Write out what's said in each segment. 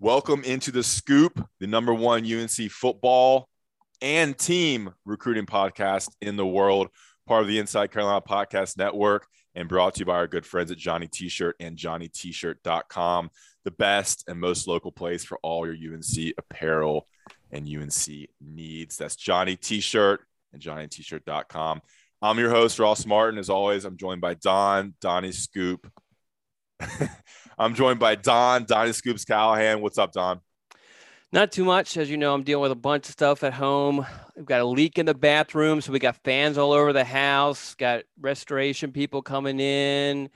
Welcome into the Scoop, the number one UNC football and team recruiting podcast in the world, part of the Inside Carolina Podcast Network, and brought to you by our good friends at Johnny T-Shirt and JohnnyT-Shirt.com, the best and most local place for all your UNC apparel and UNC needs. That's Johnny T-Shirt and JohnnyT-Shirt.com. I'm your host, Ross Martin. As always, I'm joined by Don, Donnie Scoop. I'm joined by Don, Donnie Scoops Callahan. What's up, Don? Not too much. As you know, I'm dealing with a bunch of stuff at home. We've got a leak in the bathroom, so we got fans all over the house, got restoration people coming in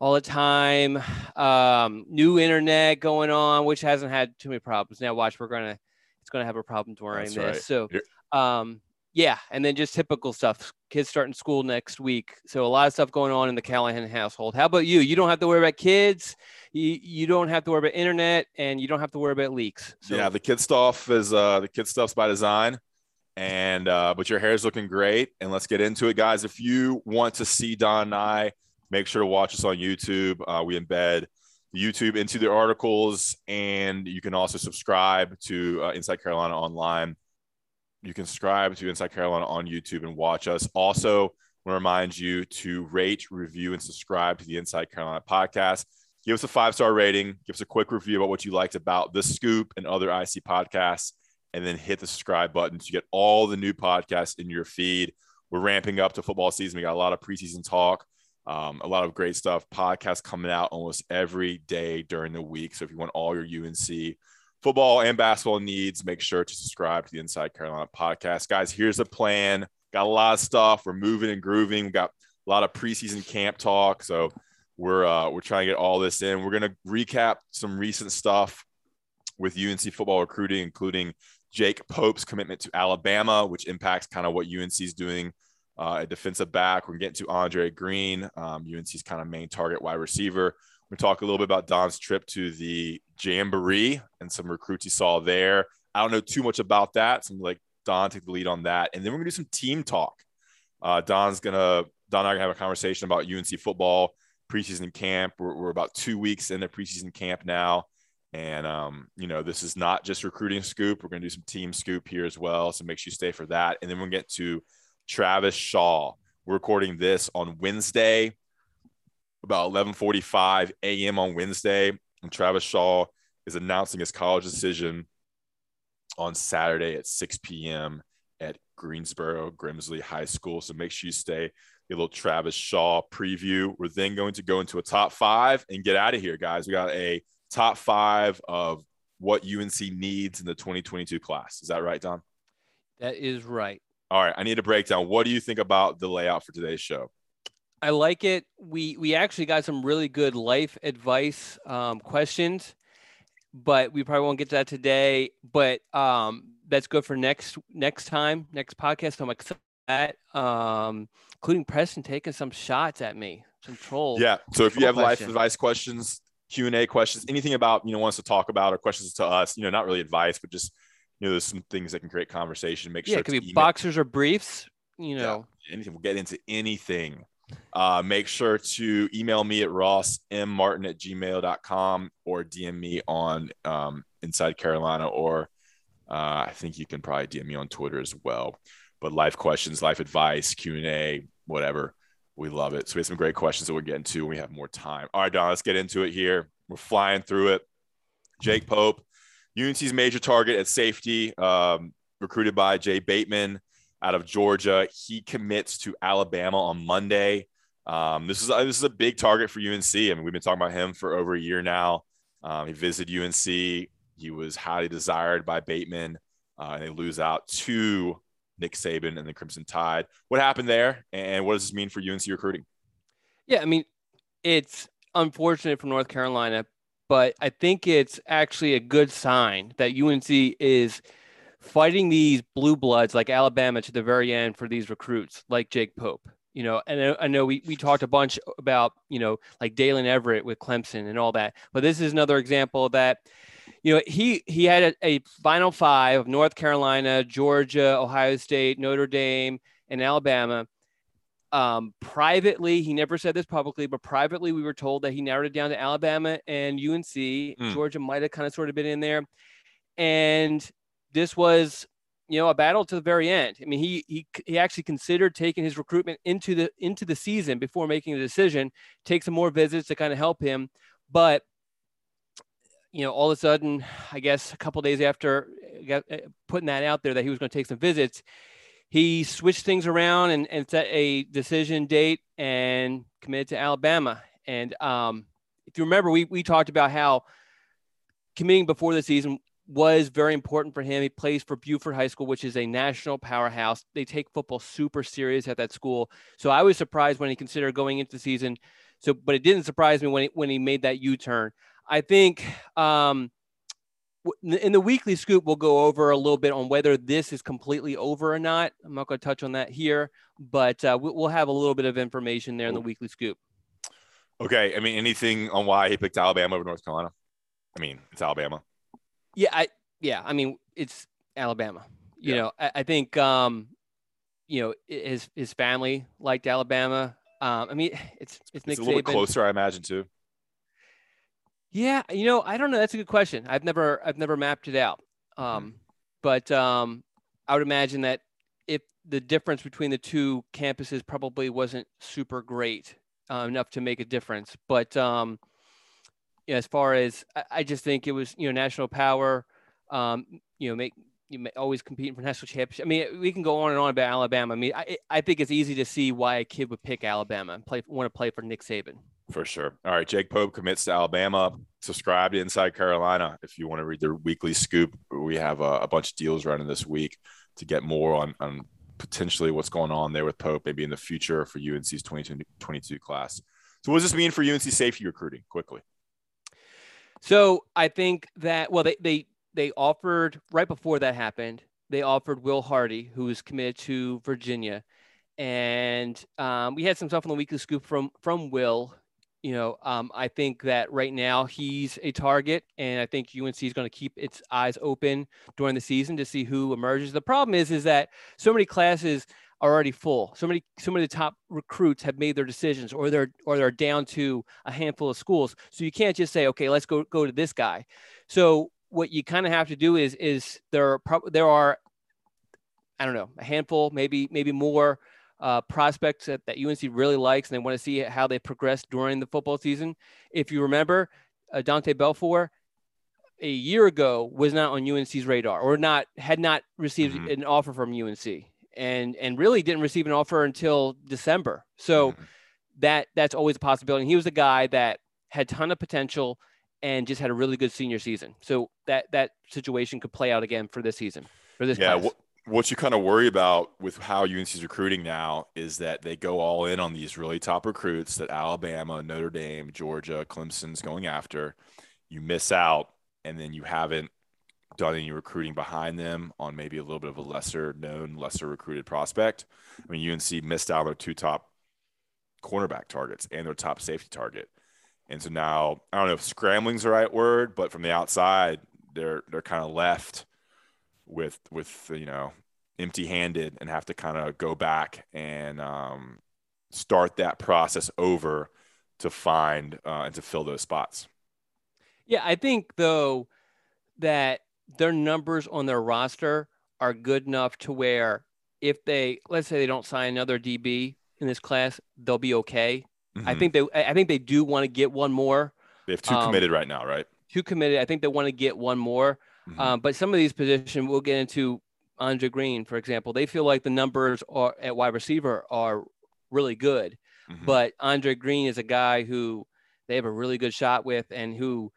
all the time. Um, new internet going on, which hasn't had too many problems. Now watch, we're gonna it's gonna have a problem during That's this. Right. So um yeah, and then just typical stuff. Kids starting school next week, so a lot of stuff going on in the Callahan household. How about you? You don't have to worry about kids. You, you don't have to worry about internet, and you don't have to worry about leaks. So. Yeah, the kid stuff is uh, the kid stuff's by design, and uh, but your hair is looking great. And let's get into it, guys. If you want to see Don and I, make sure to watch us on YouTube. Uh, we embed YouTube into the articles, and you can also subscribe to uh, Inside Carolina Online you can subscribe to Inside Carolina on YouTube and watch us. Also, want to remind you to rate, review, and subscribe to the Inside Carolina podcast. Give us a five star rating. Give us a quick review about what you liked about the Scoop and other IC podcasts, and then hit the subscribe button to get all the new podcasts in your feed. We're ramping up to football season. We got a lot of preseason talk, um, a lot of great stuff. Podcasts coming out almost every day during the week. So if you want all your UNC football and basketball needs, make sure to subscribe to the Inside Carolina podcast. Guys, here's the plan. Got a lot of stuff. We're moving and grooving. We got a lot of preseason camp talk. So we're uh, we're trying to get all this in. We're gonna recap some recent stuff with UNC football recruiting, including Jake Pope's commitment to Alabama, which impacts kind of what UNC is doing uh, at defensive back. We're getting to Andre Greene, um, UNC's kind of main target wide receiver. We talk a little bit about Don's trip to the Jamboree and some recruits he saw there. I don't know too much about that. So I'm like Don take the lead on that, and then we're gonna do some team talk. Uh, Don's gonna Don and I are gonna have a conversation about UNC football preseason camp. We're, we're about two weeks in the preseason camp now, and um, you know this is not just recruiting scoop. We're gonna do some team scoop here as well. So make sure you stay for that, and then we'll get to Travis Shaw. We're recording this on Wednesday about 11:45 a.m. on Wednesday, and Travis Shaw is announcing his college decision on Saturday at 6 p.m. at Greensboro Grimsley High School. So make sure you stay. A little Travis Shaw preview. We're then going to go into a top five and get out of here, guys. We got a top five of what UNC needs in the 2022 class. Is that right, Don? That is right. All right. I need a breakdown. What do you think about the layout for today's show? I like it. We we actually got some really good life advice um, questions, but we probably won't get to that today. But um, that's good for next next time, next podcast. I'm excited that, um, including Preston taking some shots at me, some trolls. Yeah. So if you have life advice questions, Q and A questions, anything about you know wants to talk about or questions to us, you know, not really advice, but just you know, there's some things that can create conversation. Make sure yeah, it could be email. boxers or briefs. You know, yeah, anything. We'll get into anything uh, make sure to email me at rossmmartin at gmail.com or DM me on um, Inside Carolina, or uh, I think you can probably DM me on Twitter as well. But life questions, life advice, Q&A, whatever. We love it. So we have some great questions that we're getting to we have more time. All right, Don, let's get into it here. We're flying through it. Jake Pope, UNC's major target at safety, um, recruited by Jay Bateman out of Georgia. He commits to Alabama on Monday. Um, this is this is a big target for UNC. I mean, we've been talking about him for over a year now. Um, he visited UNC. He was highly desired by Bateman, uh, and they lose out to Nick Saban and the Crimson Tide. What happened there, and what does this mean for UNC recruiting? Yeah, I mean, it's unfortunate for North Carolina, but I think it's actually a good sign that UNC is – fighting these blue bloods like Alabama to the very end for these recruits like Jake Pope. You know, and I know we, we talked a bunch about, you know, like Daylen Everett with Clemson and all that. But this is another example of that, you know, he he had a, a final five of North Carolina, Georgia, Ohio State, Notre Dame, and Alabama. Um, privately, he never said this publicly, but privately, we were told that he narrowed it down to Alabama and UNC. Mm. Georgia might have kind of sort of been in there. And this was, you know, a battle to the very end. I mean, he he he actually considered taking his recruitment into the into the season before making the decision, take some more visits to kind of help him. But you know, all of a sudden, I guess a couple days after uh, putting that out there that he was going to take some visits, he switched things around and, and set a decision date and committed to Alabama. And um, if you remember, we, we talked about how committing before the season was very important for him. He plays for Buford High School, which is a national powerhouse. They take football super serious at that school. So I was surprised when he considered going into the season. So, but it didn't surprise me when he, when he made that U-turn. I think um, in the weekly scoop, we'll go over a little bit on whether this is completely over or not. I'm not going to touch on that here, but uh, we'll have a little bit of information there in the weekly scoop. Okay. I mean, anything on why he picked Alabama over North Carolina? I mean, it's Alabama. Yeah. I, yeah. I mean, it's Alabama. You yeah. know, I, I think, um, you know, his, his family liked Alabama. Um, I mean, it's, it's Nick it's a little Saban. bit closer, I imagine, too. Yeah, you know, I don't know. That's a good question. I've never I've never mapped it out. Mm-hmm. Um, but um, I would imagine that if the difference between the two campuses probably wasn't super great uh, enough to make a difference. But um, as far as I, just think it was you know national power. Um, you know, make you may always competing for national championship. I mean, we can go on and on about Alabama. I mean, I I think it's easy to see why a kid would pick Alabama and play want to play for Nick Saban. For sure. All right. Jake Pope commits to Alabama. Subscribe to Inside Carolina if you want to read their weekly scoop. We have a, a bunch of deals running this week to get more on, on potentially what's going on there with Pope, maybe in the future for UNC's 2022 class. So, what does this mean for UNC safety recruiting quickly? So, I think that, well, they, they, they offered right before that happened, they offered Will Hardy, who is committed to Virginia. And um, we had some stuff on the weekly scoop from from Will, you know, um, I think that right now he's a target, and I think UNC is going to keep its eyes open during the season to see who emerges. The problem is, is that so many classes are already full. So many, so many of the top recruits have made their decisions, or they're or they're down to a handful of schools. So you can't just say, okay, let's go go to this guy. So what you kind of have to do is is there are pro- there are, I don't know, a handful, maybe maybe more uh, prospects that, that UNC really likes and they want to see how they progress during the football season. If you remember, uh, Dontae Balfour a year ago was not on UNC's radar or not had not received mm-hmm. an offer from UNC and and really didn't receive an offer until December. So mm-hmm. that that's always a possibility. And he was a guy that had ton of potential and just had a really good senior season. So that that situation could play out again for this season for this yeah, class what you kind of worry about with how UNC's recruiting now is that they go all in on these really top recruits that Alabama, Notre Dame, Georgia, Clemson's going after. You miss out, and then you haven't done any recruiting behind them on maybe a little bit of a lesser known, lesser recruited prospect. I mean, UNC missed out on their two top cornerback targets and their top safety target. And so now I don't know if scrambling's the right word, but from the outside, they're they're kind of left with with you know empty handed and have to kind of go back and um, start that process over to find uh, and to fill those spots. Yeah, I think though that their numbers on their roster are good enough to where if they let's say they don't sign another DB in this class, they'll be okay. Mm-hmm. I think they I think they do want to get one more. They have two um, committed right now, right? Two committed. I think they want to get one more. Mm-hmm. Um, but some of these positions we'll get into Andre Greene, for example, they feel like the numbers are at wide receiver are really good. Mm-hmm. But Andre Greene is a guy who they have a really good shot with and who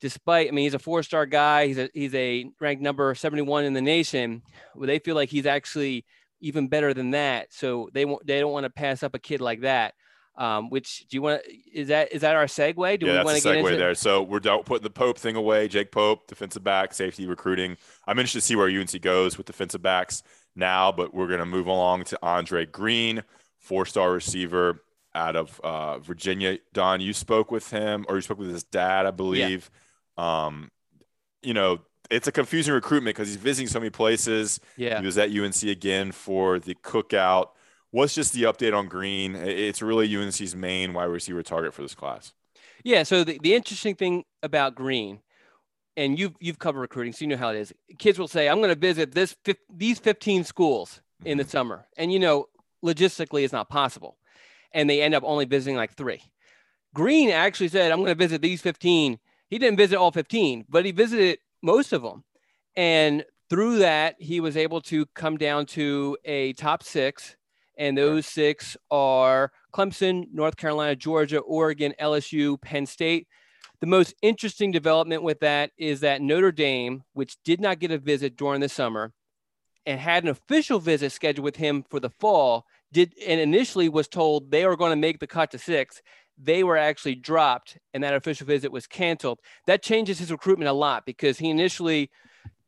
despite I mean he's a four-star guy, he's a he's a ranked number 71 in the nation. Well, they feel like he's actually even better than that. So they won't they don't want to pass up a kid like that. Um, which do you want? Is that is that our segue? Do yeah, we want to get into there? So we're putting the Pope thing away. Jake Pope, defensive back, safety recruiting. I'm interested to see where UNC goes with defensive backs now, but we're going to move along to Andre Greene, four-star receiver out of uh, Virginia. Don, you spoke with him, or you spoke with his dad, I believe. Yeah. Um, you know, it's a confusing recruitment because he's visiting so many places. Yeah, he was at UNC again for the cookout What's just the update on Greene? It's really UNC's main wide receiver target for this class. Yeah. So the, the interesting thing about Greene, and you've you've covered recruiting, so you know how it is. Kids will say, "I'm going to visit this these 15 schools in the mm-hmm. summer," and you know, logistically, it's not possible, and they end up only visiting like three. Greene actually said, "I'm going to visit these 15." He didn't visit all 15, but he visited most of them, and through that, he was able to come down to a top six, and those six are Clemson, North Carolina, Georgia, Oregon, LSU, Penn State. The most interesting development with that is that Notre Dame, which did not get a visit during the summer and had an official visit scheduled with him for the fall, did and initially was told they were going to make the cut to six. They were actually dropped, and that official visit was canceled. That changes his recruitment a lot because he initially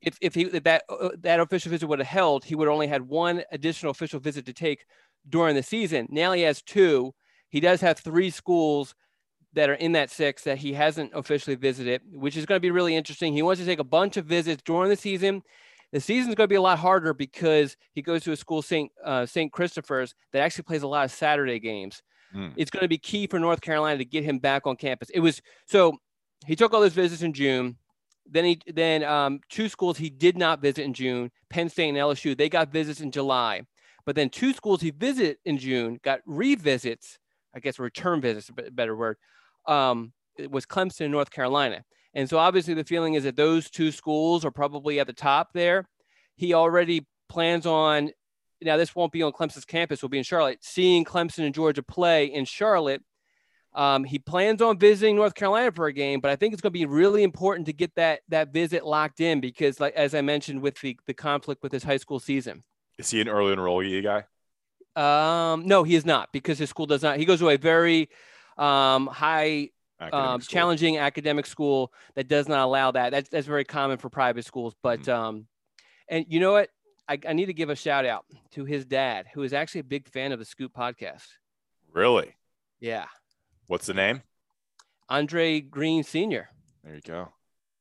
if, if he if that uh, that official visit would have held, he would only had one additional official visit to take during the season. Now he has two. He does have three schools that are in that six that he hasn't officially visited, which is going to be really interesting. He wants to take a bunch of visits during the season. The season is going to be a lot harder because he goes to a school, St. Uh, St. Christopher's, that actually plays a lot of Saturday games. Mm. It's going to be key for North Carolina to get him back on campus. It was so he took all those visits in June. Then he then um, two schools he did not visit in June, Penn State and LSU. They got visits in July, but then two schools he visited in June got revisits. I guess return visits, a better word. Um, it was Clemson and North Carolina, and so obviously the feeling is that those two schools are probably at the top there. He already plans on. Now this won't be on Clemson's campus; will be in Charlotte. Seeing Clemson and Georgia play in Charlotte um, he plans on visiting North Carolina for a game, but I think it's going to be really important to get that that visit locked in because, like as I mentioned, with the the conflict with his high school season. Is he an early enrollee guy? Um, no, he is not because his school does not. He goes to a very um, high, um, challenging academic school that does not allow that. That's that's very common for private schools. But um, and you know what? I, I need to give a shout out to his dad, who is actually a big fan of the Scoop podcast. Really? Yeah. What's the name? Andre Greene Sr. There you go.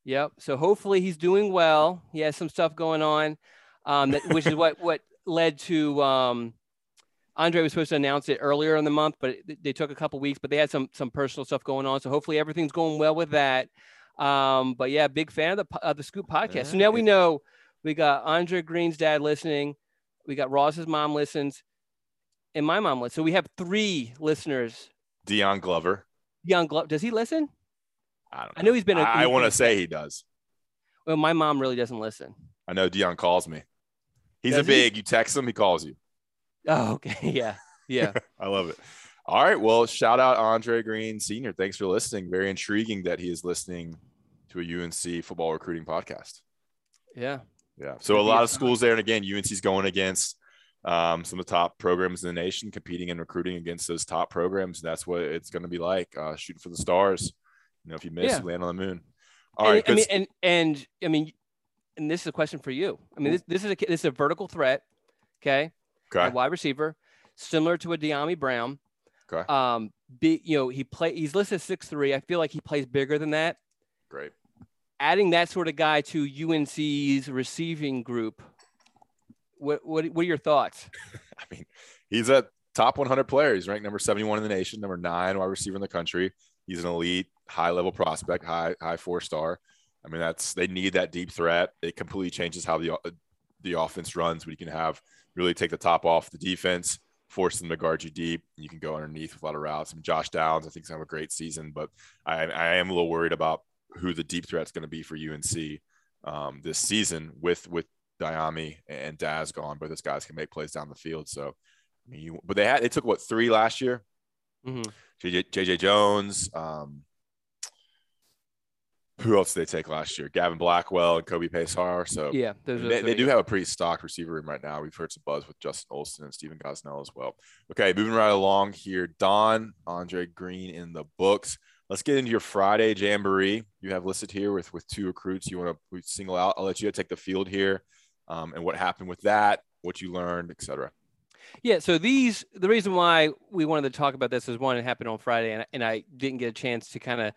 Yep. So hopefully he's doing well. He has some stuff going on, um, that, which is what what led to um, Andre was supposed to announce it earlier in the month, but it, they took a couple weeks. But they had some some personal stuff going on, so hopefully everything's going well with that. Um, but yeah, big fan of the of the Scoop podcast. So now we know we got Andre Greene's dad listening, we got Ross's mom listens, and my mom listens. So we have three listeners Dion Glover. Dion Glover. Does he listen? I don't. Know. I know he's been. A, I, I want to say he does. Well, my mom really doesn't listen. I know Dion calls me. He's does a big. He? You text him, he calls you. Oh, okay. Yeah. Yeah. I love it. All right. Well, shout out Andre Greene Sr. Thanks for listening. Very intriguing that he is listening to a UNC football recruiting podcast. Yeah. Yeah. So a lot of schools there. And again, UNC's going against um, some of the top programs in the nation competing and recruiting against those top programs. That's what it's going to be like uh, shooting for the stars. You know, if you miss, yeah. you land on the moon. All and, right, I mean, and and I mean, and this is a question for you. I mean, this, this is a this is a vertical threat. Okay. Okay. A wide receiver, similar to a Dyami Brown. Okay. Um, be you know he play he's listed six three. I feel like he plays bigger than that. Great. Adding that sort of guy to UNC's receiving group what what, what are your thoughts? I mean, he's a top 100 player. He's ranked number 71 in the nation, number nine wide receiver in the country. He's an elite, high level prospect, high high four star. I mean, that's they need that deep threat. It completely changes how the the offense runs. We can have really take the top off the defense, force them to guard you deep. You can go underneath with a lot of routes. Mean, Josh Downs, I think, is going to have a great season, but I, I am a little worried about who the deep threat's going to be for UNC um, this season with with Dyami and Dazz gone, but those guys can make plays down the field. So, I mean, you, but they had they took what three last year. Mm-hmm. JJ, JJ Jones. Um, who else did they take last year? Gavin Blackwell and Kobe Paysour. So yeah, they, they, do have a pretty stocked receiver room right now. We've heard some buzz with Justin Olson and Stephen Gosnell as well. Okay, moving right along here. Don Andre Greene in the books. Let's get into your Friday jamboree. You have listed here with with two recruits you want to single out. I'll let you take the field here um, and what happened with that, what you learned, etc. Yeah. So these, the reason why we wanted to talk about this is one, it happened on Friday, and, and I didn't get a chance to kind of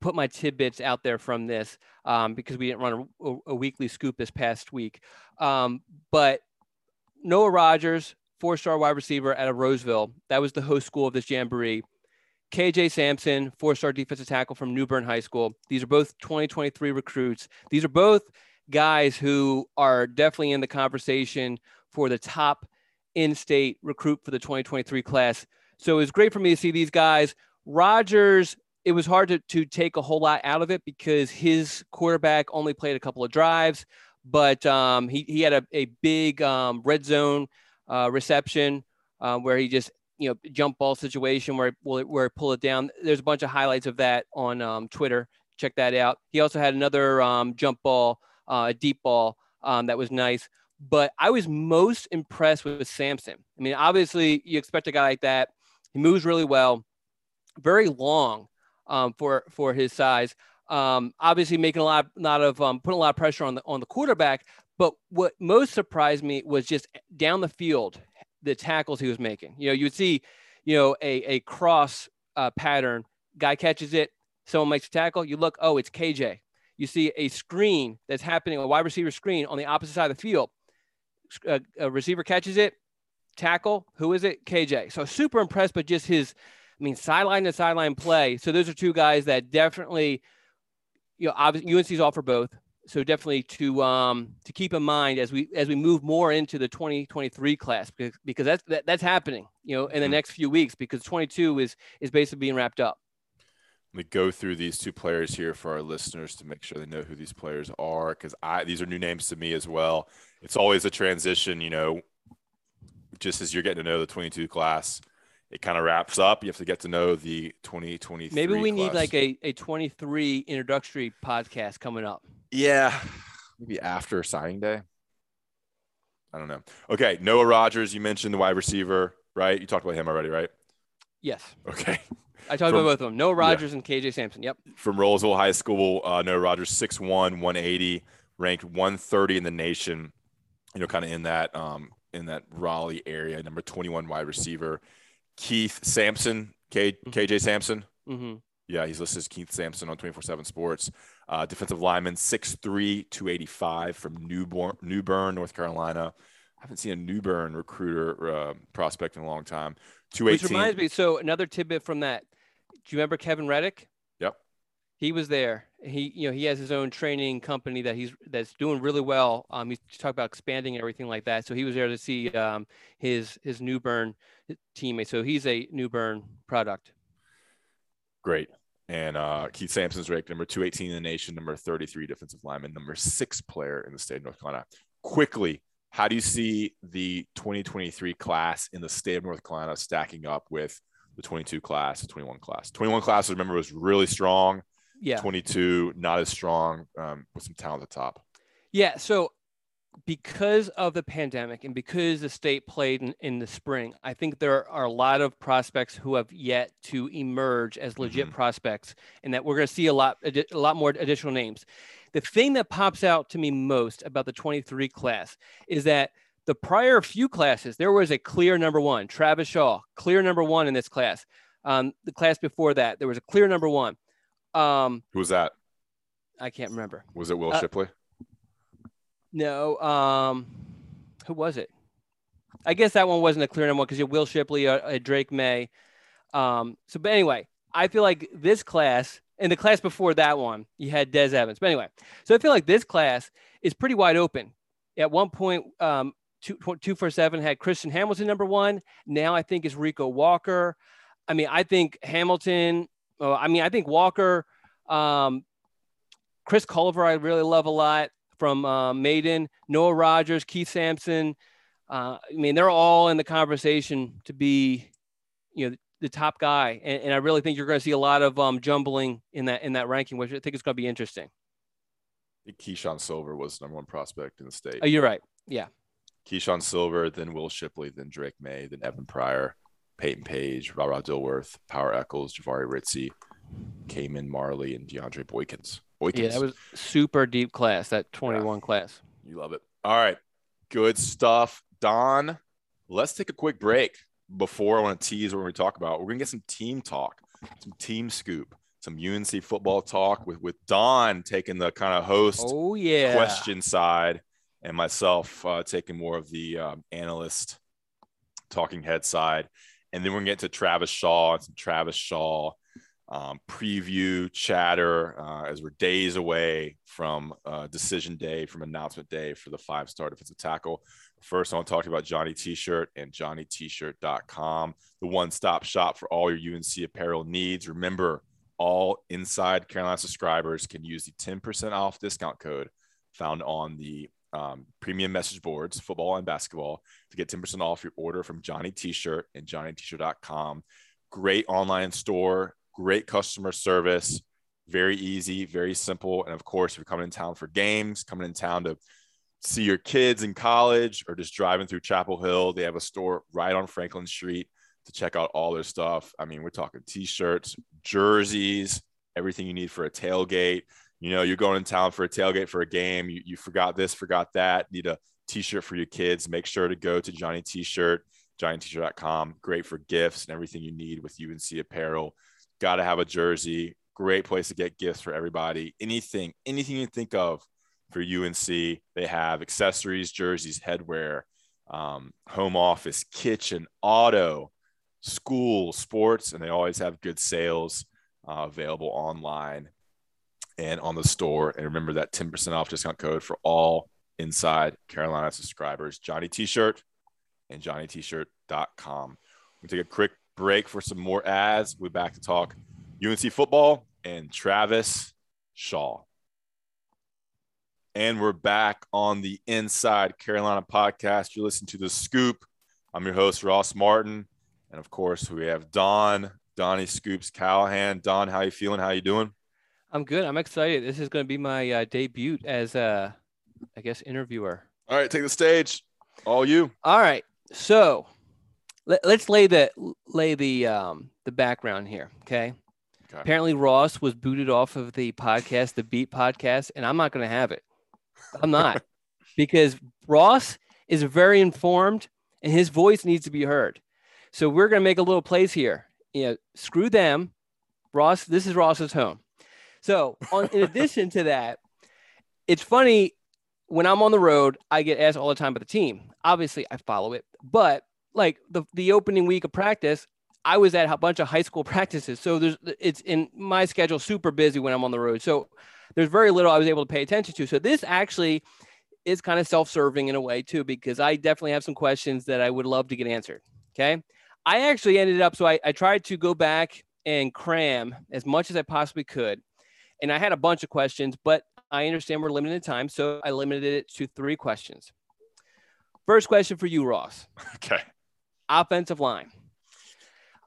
put my tidbits out there from this um, because we didn't run a, a, weekly scoop this past week. Um, but Noah Rogers, four-star wide receiver out of Rolesville. That was the host school of this jamboree. KJ Sampson, four-star defensive tackle from New Bern High School. These are both 2023 recruits. These are both guys who are definitely in the conversation for the top in-state recruit for the 2023 class. So it was great for me to see these guys. Rogers, it was hard to, to take a whole lot out of it because his quarterback only played a couple of drives, but um, he, he had a, a big um, red zone uh, reception uh, where he just you know jump ball situation where where pull it down. There's a bunch of highlights of that on um, Twitter. Check that out. He also had another um, jump ball, uh, a deep ball um, that was nice. But I was most impressed with Sampson. I mean, obviously you expect a guy like that. He moves really well, very long um, for for his size. Um, obviously making a lot, lot of um, putting a lot of pressure on the on the quarterback. But what most surprised me was just down the field, the tackles he was making. You know, you would see, you know, a, a cross uh, pattern, guy catches it, someone makes a tackle, you look, oh, it's KJ. You see a screen that's happening, a wide receiver screen on the opposite side of the field. A, a receiver catches it, tackle, who is it? KJ. So super impressed, but just his, I mean, sideline to sideline play. So those are two guys that definitely, you know, obviously UNC's all for both so definitely to um, to keep in mind as we as we move more into the 2023 class because, because that's that, that's happening you know in the mm-hmm. next few weeks because 22 is is basically being wrapped up let me go through these two players here for our listeners to make sure they know who these players are because i these are new names to me as well it's always a transition you know just as you're getting to know the 22 class it kind of wraps up. You have to get to know the 2023. Maybe we class. need like a, a 23 introductory podcast coming up. Yeah, maybe after signing day. I don't know. Okay, Noah Rogers, you mentioned the wide receiver, right? You talked about him already, right? Yes. Okay. I talked From, about both of them. Noah Rogers yeah. and KJ Sampson. Yep. From Rolesville High School, uh, Noah Rogers, 6'1", 180, ranked 130 in the nation. You know, kind of in that um, in that Raleigh area, number 21 wide receiver. Keith Sampson, K, KJ mm-hmm. Sampson. Mm-hmm. Yeah, he's listed as Keith Sampson on 24 7 Sports. Uh, defensive lineman, 6'3, 285 from Newborn, New Bern, North Carolina. I haven't seen a New Bern recruiter uh, prospect in a long time. 218. Which reminds me, so another tidbit from that. Do you remember Kevin Reddick? Yep. He was there. He, you know, he has his own training company that he's that's doing really well. Um, he's talking about expanding and everything like that. So he was there to see um, his his New Bern teammate. So he's a New Bern product. Great. And uh, Keith Sampson's ranked number 218 in the nation, number 33 defensive lineman, number six player in the state of North Carolina. Quickly, how do you see the 2023 class in the state of North Carolina stacking up with the 22 class, the 21 class? 21 class, remember, was really strong. Yeah. 22, not as strong um, with some talent at the top. Yeah. So because of the pandemic and because the state played in, in, the spring, I think there are a lot of prospects who have yet to emerge as legit mm-hmm. prospects, and that we're going to see a lot, a lot more additional names. The thing that pops out to me most about the 23 class is that the prior few classes, there was a clear number one, Travis Shaw, clear number one in this class. Um, the class before that, there was a clear number one. Um, Who was that? I can't remember. Was it Will uh, Shipley? No. Um, who was it? I guess that one wasn't a clear number one because you Will Shipley, uh, uh, Drake Maye. Um, so, but anyway, I feel like this class and the class before that one, you had Des Evans. But anyway, so I feel like this class is pretty wide open. At one point, um, two, two four seven had Christian Hamilton number one. Now I think it's Rico Walker. I mean, I think Hamilton. Oh, I mean, I think Walker, um, Chris Culver, I really love a lot from uh, Maiden, Noah Rogers, Keith Sampson. Uh, I mean, they're all in the conversation to be, you know, the top guy. And, and I really think you're going to see a lot of um, jumbling in that in that ranking, which I think is going to be interesting. Keeshawn Silver was number one prospect in the state. Oh, you're right. Yeah. Keeshawn Silver, then Will Shipley, then Drake Maye, then Evan Pryor, Payton Page, Rara Dilworth, Power Echols, Jahvaree Ritzie, Cayman Marley, and DeAndre Boykins. Boykins. Yeah, that was super deep class, that 21 yeah. class. You love it. All right. Good stuff. Don, let's take a quick break before I want to tease what we talk about. We're going to get some team talk, some team scoop, some UNC football talk with, with Don taking the kind of host oh, yeah. question side and myself uh, taking more of the um, analyst talking head side. And then we're going to get to Travis Shaw and some Travis Shaw um, preview chatter uh, as we're days away from uh, decision day, from announcement day for the five star defensive tackle. First, I want to talk to you about Johnny T shirt and JohnnyT-shirt.com, the one stop shop for all your UNC apparel needs. Remember, all inside Carolina subscribers can use the 10% off discount code found on the um, premium message boards, football and basketball, to get 10% off your order from Johnny T-shirt and JohnnyT-shirt.com. Great online store, great customer service, very easy, very simple. And of course, if you're coming in town for games, coming in town to see your kids in college or just driving through Chapel Hill, they have a store right on Franklin Street to check out all their stuff. I mean, we're talking t-shirts, jerseys, everything you need for a tailgate. You know, you're going in town for a tailgate for a game. You, you forgot this, forgot that. Need a t-shirt for your kids. Make sure to go to Johnny T-shirt, JohnnyT-shirt.com. Great for gifts and everything you need with UNC apparel. Got to have a jersey. Great place to get gifts for everybody. Anything, anything you think of for UNC, they have accessories, jerseys, headwear, um, home office, kitchen, auto, school, sports, and they always have good sales uh, available online and on the store. And remember that 10% off discount code for all inside Carolina subscribers, Johnny T-shirt and JohnnyT-shirt.com. We'll take a quick break for some more ads. We'll back to talk UNC football and Travis Shaw. And we're back on the Inside Carolina podcast. You're listening to The Scoop. I'm your host, Ross Martin. And of course, we have Don, Donnie Scoops Callahan. Don, how you feeling? How you doing? I'm good. I'm excited. This is going to be my uh, debut as a, I guess, interviewer. All right, take the stage. All you. All right. So let, us lay the lay the um, the background here. Okay? okay. Apparently, Ross was booted off of the podcast, the Beat podcast, and I'm not going to have it. I'm not because Ross is very informed and his voice needs to be heard. So we're going to make a little place here. You know, screw them. Ross, this is Ross's home. So, on, in addition to that, it's funny when I'm on the road, I get asked all the time by the team. Obviously, I follow it, but like the, the opening week of practice, I was at a bunch of high school practices. So there's it's in my schedule super busy when I'm on the road. So there's very little I was able to pay attention to. So this actually is kind of self-serving in a way too, because I definitely have some questions that I would love to get answered. Okay. I actually ended up, so I, I tried to go back and cram as much as I possibly could. And I had a bunch of questions, but I understand we're limited in time. So I limited it to three questions. First question for you, Ross. Okay. Offensive line.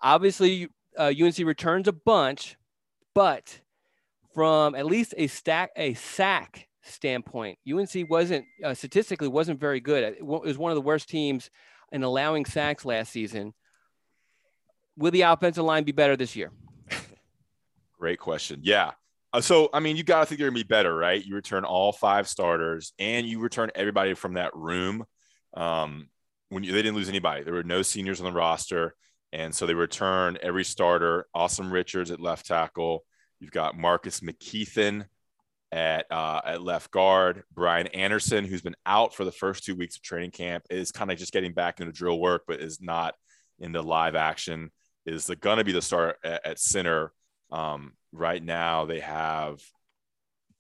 Obviously, uh, UNC returns a bunch, but from at least a stack, a sack standpoint, UNC wasn't uh, statistically wasn't very good. It was one of the worst teams in allowing sacks last season. Will the offensive line be better this year? Great question. Yeah. Uh, so, I mean, you got to think going to be better, right? You return all five starters and you return everybody from that room. Um, when you, they didn't lose anybody, there were no seniors on the roster. And so they return every starter. Asim Richards at left tackle. You've got Marcus McKethan at uh, at left guard. Brian Anderson, who's been out for the first two weeks of training camp, is kind of just getting back into drill work, but is not in the live action is the going to be the start at, at center. Um, right now, they have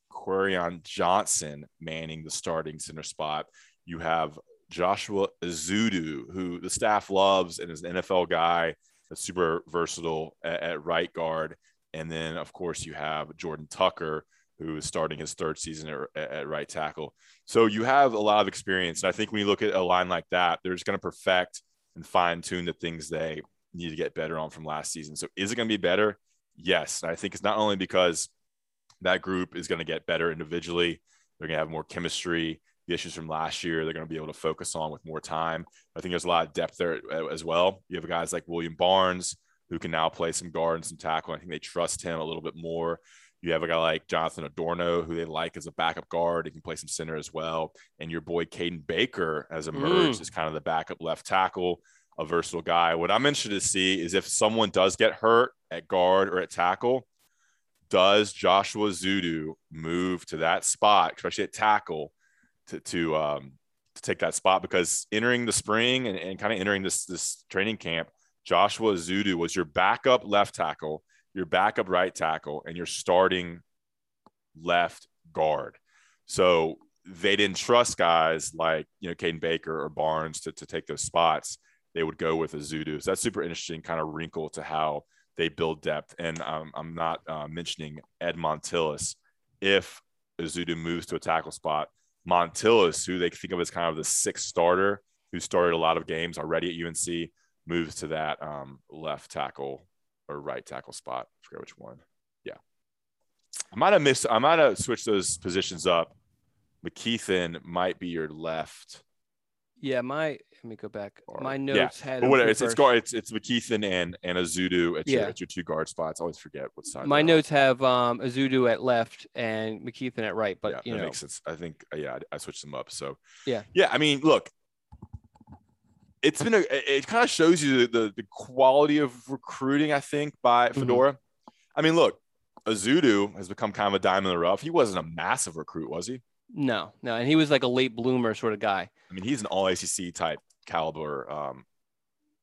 Quiron Johnson manning the starting center spot. You have Joshua Ezeudu, who the staff loves and is an NFL guy that's super versatile at, at right guard. And then, of course, you have Jordan Tucker, who is starting his third season at, at, right tackle. So you have a lot of experience. And I think when you look at a line like that, they're just going to perfect and fine tune the things they need to get better on from last season. So is it going to be better? Yes. And I think it's not only because that group is going to get better individually, they're going to have more chemistry. The issues from last year, they're going to be able to focus on with more time. I think there's a lot of depth there as well. You have guys like William Barnes who can now play some guard and some tackle. I think they trust him a little bit more. You have a guy like Jonathan Adorno, who they like as a backup guard. He can play some center as well. And your boy Caden Baker has emerged mm. as kind of the backup left tackle a versatile guy. What I'm interested to see is if someone does get hurt at guard or at tackle, does Joshua Ezeudu move to that spot, especially at tackle, to to um, to take that spot because entering the spring and, and kind of entering this this training camp, Joshua Ezeudu was your backup left tackle, your backup right tackle, and your starting left guard. So they didn't trust guys like you know Caden Baker or Barnes to, to take those spots. They would go with a Ezeudu. So that's super interesting kind of wrinkle to how they build depth. And um, I'm not uh, mentioning Ed Montilus. If Ezeudu moves to a tackle spot, Montilus, who they think of as kind of the sixth starter, who started a lot of games already at UNC, moves to that um, left tackle or right tackle spot. I forget which one. Yeah. I might have missed, I might have switched those positions up. McKethan might be your left. Yeah, my let me go back. My notes yeah. had. But whatever, it's it's, guard, it's it's McKethan and and Ezeudu at, yeah. your, at your two guard spots. I always forget what side. My notes have um Ezeudu at left and McKethan at right, but yeah, you that know. makes sense. I think uh, yeah, I, I switched them up. So yeah, yeah. I mean, look, it's been a it kind of shows you the, the, the quality of recruiting i think by mm-hmm. fedora mm-hmm. i mean look Ezeudu has become kind of a diamond in the rough he wasn't a massive recruit was he no no and he was like a late bloomer sort of guy i mean he's an all acc type caliber um,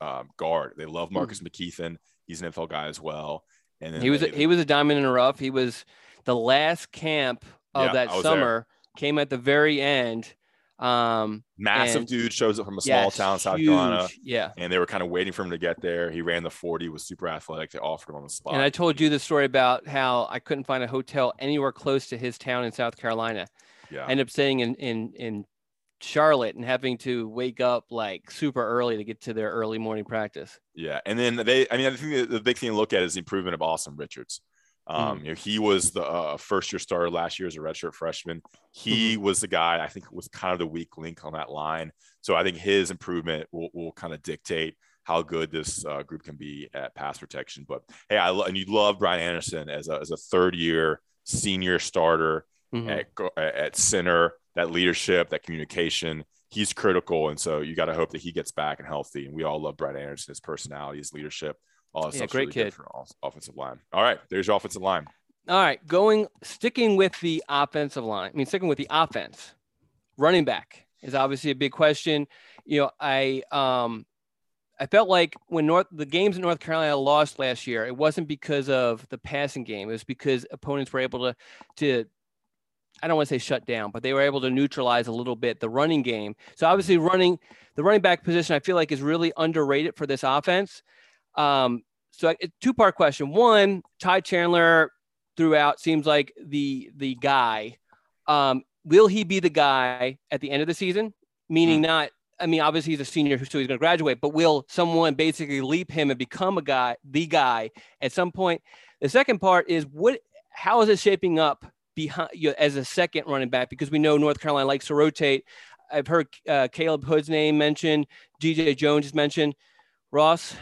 um, guard they love marcus mm-hmm. McKethan he's an nfl guy as well and he was a, he was a diamond in the rough he was the last camp of yeah, that summer there. came at the very end um, Massive dude shows up from a small yes, town, South huge, Carolina. Yeah. And they were kind of waiting for him to get there. He ran the 40, was super athletic. They offered him on the spot. And I told you the story about how I couldn't find a hotel anywhere close to his town in South Carolina. Yeah. I ended up staying in, in, in Charlotte and having to wake up like super early to get to their early morning practice. Yeah. And then they, I mean, I think the, big thing to look at is the improvement of Asim Richards. Um, mm-hmm. you know, he was the uh, first year starter last year as a redshirt freshman. He mm-hmm. was the guy I think was kind of the weak link on that line. So I think his improvement will, will kind of dictate how good this uh, group can be at pass protection. But hey, I lo- and you love Brian Anderson as a, as a third year senior starter mm-hmm. at, at center. That leadership, that communication, he's critical. And so you got to hope that he gets back and healthy. And we all love Brian Anderson, his personality, his leadership all yeah, great really kid. for offensive line. All right, there's your offensive line. All right, going sticking with the offensive line. I mean, sticking with the offense. Running back is obviously a big question. You know, I um I felt like when North the games in North Carolina lost last year, it wasn't because of the passing game. It was because opponents were able to to I don't want to say shut down, but they were able to neutralize a little bit the running game. So obviously running the running back position I feel like is really underrated for this offense. Um, so two part question. One, Ty Chandler throughout seems like the the guy. Um, will he be the guy at the end of the season? Meaning mm-hmm. not. I mean, obviously he's a senior, so he's going to graduate. But will someone basically leap him and become a guy, the guy at some point? The second part is what? How is it shaping up behind you know, as a second running back? Because we know North Carolina likes to rotate. I've heard uh, Caleb Hood's name mentioned. DJ Jones is mentioned. Ross,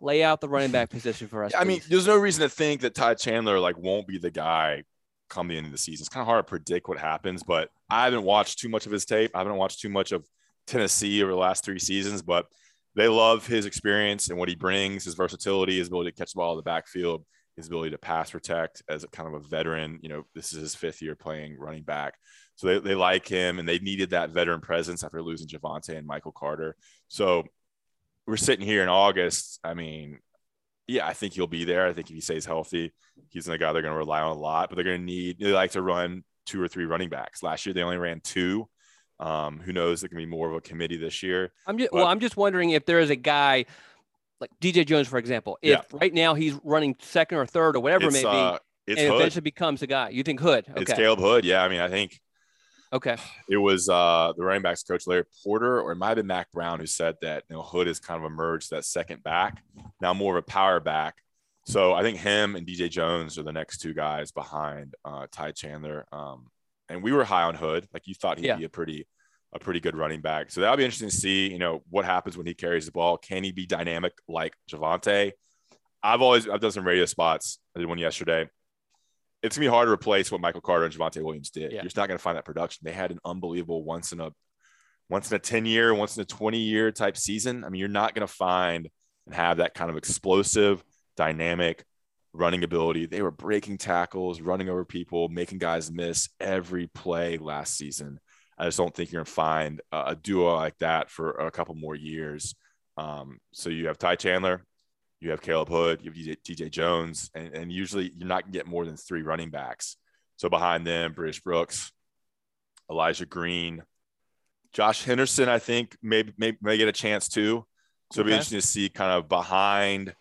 lay out the running back position for us. I mean, there's no reason to think that Ty Chandler like won't be the guy come the end of the season. It's kind of hard to predict what happens, but I haven't watched too much of his tape. I haven't watched too much of Tennessee over the last three seasons, but they love his experience and what he brings, his versatility, his ability to catch the ball in the backfield, his ability to pass protect as a kind of a veteran. You know, this is his fifth year playing running back. So they, they like him and they needed that veteran presence after losing Javonte and Michael Carter. So we're sitting here in August. I mean, yeah, I think he'll be there. I think if he stays healthy, he's the guy they're going to rely on a lot. But they're going to need. They like to run two or three running backs. Last year they only ran two. Um, who knows? It can be more of a committee this year. I'm just but, well. I'm just wondering if there is a guy like DJ Jones, for example. If yeah. right now he's running second or third or whatever it's, it may be, uh, and Hood. eventually becomes a guy. You think Hood? Okay. It's Caleb Hood. Yeah, I mean, I think Okay. It was uh, the running backs coach Larry Porter, or it might have been Mack Brown, who said that you know Hood has kind of emerged that second back, now more of a power back. So I think him and DJ Jones are the next two guys behind uh, Ty Chandler. Um, and we were high on Hood, like you thought he'd yeah. be a pretty a pretty good running back. So that'll be interesting to see, you know, what happens when he carries the ball. Can he be dynamic like Javonte? I've always I've done some radio spots. I did one yesterday it's gonna be hard to replace what Michael Carter and Javonte Williams did. Yeah. You're just not gonna find that production. They had an unbelievable once in a once in a 10 year, once in a 20 year type season. I mean, you're not gonna find and have that kind of explosive, dynamic running ability. They were breaking tackles, running over people, making guys miss every play last season. I just don't think you're going to find a duo like that for a couple more years. Um, so you have Ty Chandler, you have Caleb Hood, you have DJ, Jones, and, and, usually you're not going to get more than three running backs. So behind them, British Brooks, Elijah Green, Josh Henderson, I think maybe may, may get a chance too. So it'll be interesting to see kind of behind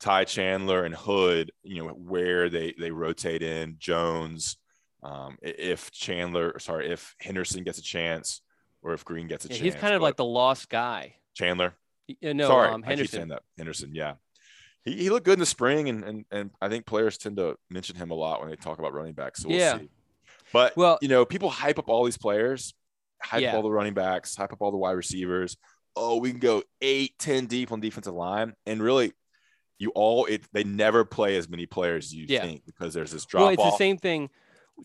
Ty Chandler and Hood, you know, where they they rotate in Jones. Um, if Chandler, sorry, if Henderson gets a chance, or if Green gets a yeah, chance. He's kind of like the lost guy. Chandler. Yeah, no, sorry, um, I keep saying that. Henderson, yeah. He, he looked good in the spring, and, and and I think players tend to mention him a lot when they talk about running backs. So we'll yeah. see. But well, you know, people hype up all these players, hype Yeah. up all the running backs, hype up all the wide receivers. Oh, we can go eight, 10 deep on defensive line. And really, you all it they never play as many players as you Yeah. think because there's this drop well, it's off. the same thing.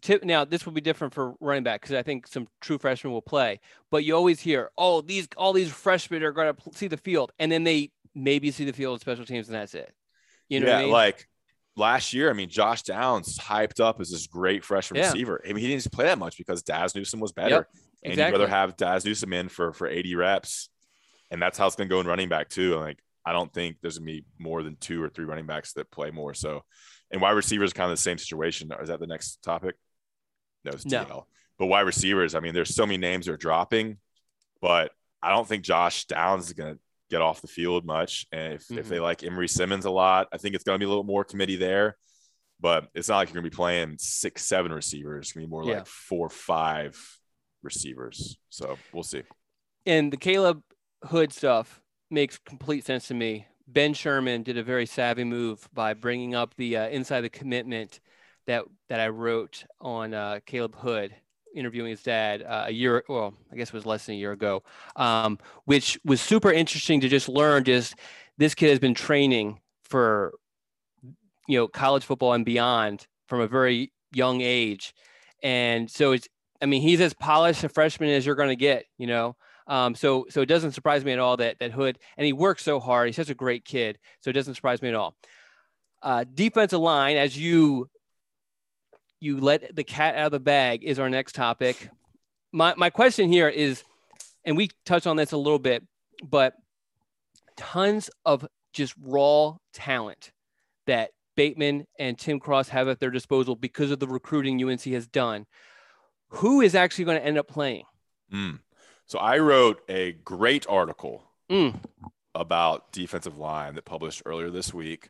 Tip, now this will be different for running back because I think some true freshmen will play. But you always hear, oh, these all these freshmen are going to see the field, and then they maybe see the field at special teams, and that's it. You know yeah, what I mean? like last year, I mean, Josh Downs hyped up as this great freshman Yeah. receiver. I mean, he didn't play that much because Dazz Newsome was better. And exactly. you'd rather have Dazz Newsome in for for 80 reps. And that's how it's gonna go in running back too. Like I don't think there's gonna be more than two or three running backs that play more. So and wide receivers kind of the same situation. Is that the next topic? No, it's No. DL. But wide receivers, I mean, there's so many names that are dropping, but I don't think Josh Downs is gonna get off the field much. And if, if Mhm. they like Emery Simmons a lot, I think it's gonna be a little more committee there. But it's not like you're gonna be playing six, seven receivers. It's gonna be more Yeah. like four, five receivers. So we'll see. and the Caleb Hood stuff makes complete sense to me. Ben Sherman did a very savvy move by bringing up the uh, inside the commitment that that I wrote on uh, Caleb Hood interviewing his dad uh, a year well I guess it was less than a year ago um, which was super interesting to just learn just this kid has been training for you know college football and beyond from a very young age and so it's I mean he's as polished a freshman as you're going to get you know um, so so it doesn't surprise me at all that that Hood and he works so hard. He's such a great kid. So it doesn't surprise me at all. Uh, defensive line, as you you let the cat out of the bag, is our next topic. My my question here is, and we touched on this a little bit, but tons of just raw talent that Bateman and Tim Cross have at their disposal because of the recruiting UNC has done. Who is actually going to end up playing? Mm. So I wrote a great article Mm. about defensive line that published earlier this week.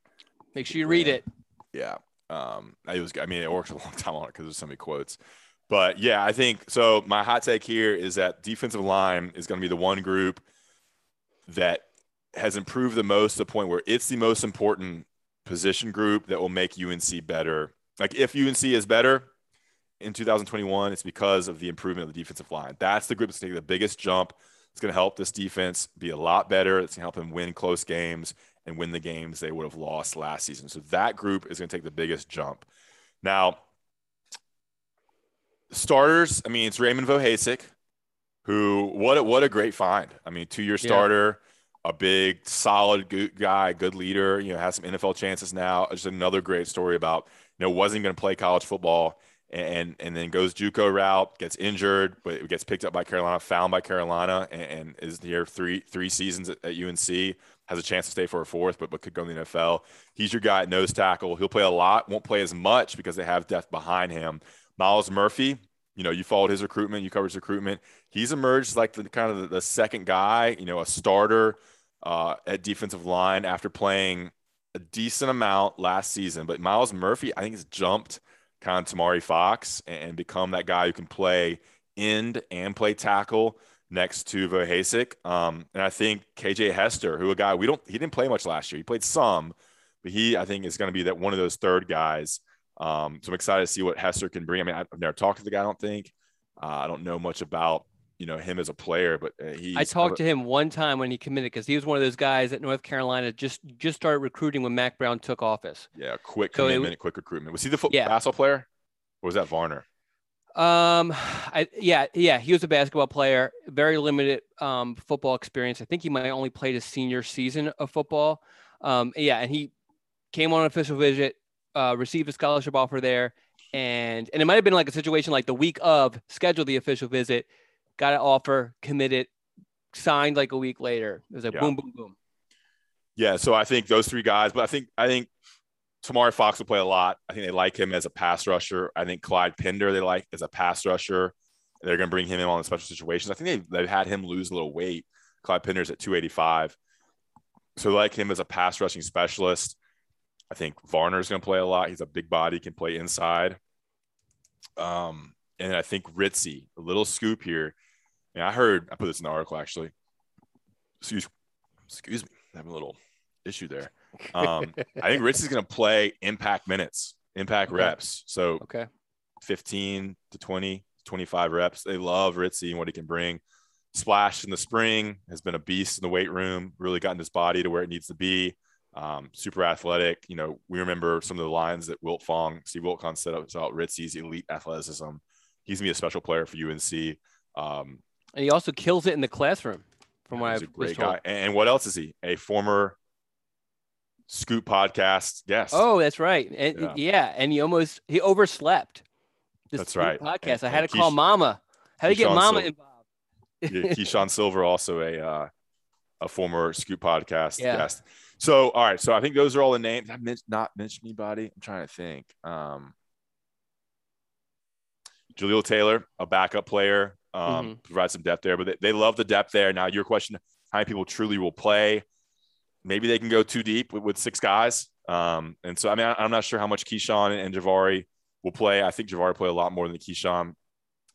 Make sure you read it. Yeah. Um, it was, I mean, it worked a long time on it because there's so many quotes. But yeah, I think so. My hot take here is that defensive line is going to be the one group that has improved the most to the point where it's the most important position group that will make UNC better. Like if UNC is better in 2021, it's because of the improvement of the defensive line. That's the group that's taking the biggest jump. It's going to help this defense be a lot better. It's going to help them win close games and win the games they would have lost last season. So that group is going to take the biggest jump. Now, starters, I mean, it's Raymond Vohasek, who what a, what a great find. I mean, two year Yeah. starter, a big, solid good guy, good leader. You know, has some NFL chances now. Just another great story about you know wasn't going to play college football. And, and then goes JUCO route, gets injured, but gets picked up by Carolina, found by Carolina, and, and is here three three seasons at, at UNC. Has a chance to stay for a fourth, but but could go in the NFL. He's your guy at nose tackle. He'll play a lot, won't play as much because they have depth behind him. Myles Murphy, you know, you followed his recruitment, you covered his recruitment. He's emerged like the kind of the, the second guy, you know, a starter uh, at defensive line after playing a decent amount last season. But Myles Murphy, I think, has jumped kind of Tomari Fox and, become that guy who can play end and play tackle next to Vohasek. Um, and I think KJ Hester, who a guy we don't, he didn't play much last year. He played some, but he, I think, is going to be that one of those third guys. Um, so I'm excited to see what Hester can bring. I mean, I've never talked to the guy. I don't think. Uh, I don't know much about you know him as a player, but uh, he. I talked to him one time when he committed because he was one of those guys at North Carolina just just started recruiting when Mack Brown took office. Yeah, quick So it commitment, quick recruitment. Was he the foot Yeah. basketball player, or was that Varner? Um, I yeah yeah he was a basketball player, very limited um football experience. I think he might only played his senior season of football. Um, yeah, and he came on an official visit, uh, received a scholarship offer there, and and it might have been like a situation like the week of scheduled the official visit, got an offer, committed, signed like a week later. It was like Yeah. boom, boom, boom. Yeah, so I think those three guys, but I think I think Tomari Fox will play a lot. I think they like him as a pass rusher. I think Clyde Pinder they like as a pass rusher. They're going to bring him in on the special situations. I think they've, they've had him lose a little weight. Clyde Pinder's at 285. So they like him as a pass rushing specialist. I think Varner's going to play a lot. He's a big body, can play inside. Um, and I think Ritzie, a little scoop here. And I heard, I put this in the article actually. Excuse, excuse me, I'm having a little issue there. Um, I think Ritzie's going to play impact minutes, impact Okay. reps. So Okay. 15 to 20, 25 reps. They love Ritzie and what he can bring. Splash in the spring has been a beast in the weight room, really gotten his body to where it needs to be. Um, super athletic. You know, we remember some of the lines that Wiltfong, Steve Wiltcon up about Ritzie's elite athleticism. He's gonna be a special player for UNC. Um, And he also kills it in the classroom, from what I he's was a great told. guy. And, what else is he? A former Scoop podcast guest. Oh, that's right. And Yeah. yeah. and he almost he overslept. That's new right. Podcast. And- I had to call Mama. How do you get Mama Sil- involved? yeah, Keeshawn Silver, also a uh, a former Scoop podcast Yeah. guest. So, all right. So, I think those are all the names. I men- not mentioned anybody. I'm trying to think. Um, Jaleel Taylor, a backup player, um, Mm-hmm. provide some depth there. But they, they love the depth there. Now, your question: How many people truly will play? Maybe they can go too deep with, with six guys. Um, and so, I mean, I, I'm not sure how much Keeshawn and, and Jahvaree will play. I think Jahvaree play a lot more than Keeshawn.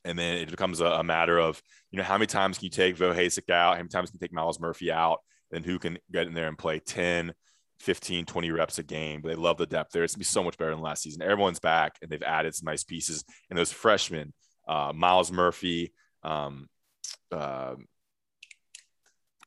And then it becomes a, a matter of, you know, how many times can you take Vohasek out? How many times can you take Myles Murphy out? And who can get in there and play 10, 15, 20 reps a game? But they love the depth there. It's to be so much better than last season. Everyone's back and they've added some nice pieces. And those freshmen, uh, Myles Murphy, um, uh,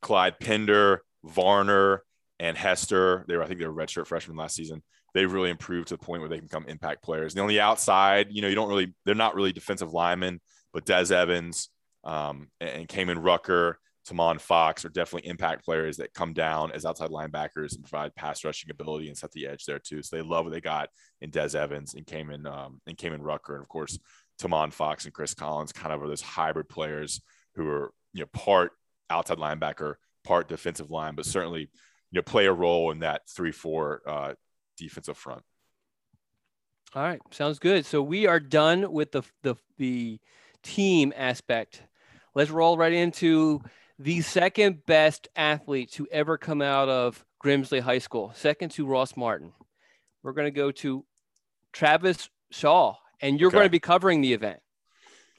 Clyde Pinder, Varner, and Hester. They were, I think they were redshirt freshmen last season. They've really improved to the point where they can become impact players. And on the outside, you know, you don't really, they're not really defensive linemen, but Des Evans um, and, and Rucker, Tomon Fox are definitely impact players that come down as outside linebackers and provide pass rushing ability and set the edge there too. So they love what they got in Des Evans and Kaimon um, and Kaimon Rucker, and of course Tomon Fox and Chris Collins, kind of are those hybrid players who are you know part outside linebacker, part defensive line, but certainly you know play a role in that three four uh, defensive front. All right, sounds good. So we are done with the the the team aspect. Let's roll right into the second best athlete to ever come out of Grimsley High School, second to Ross Martin. We're going to go to Travis Shaw, and you're Okay. going to be covering the event.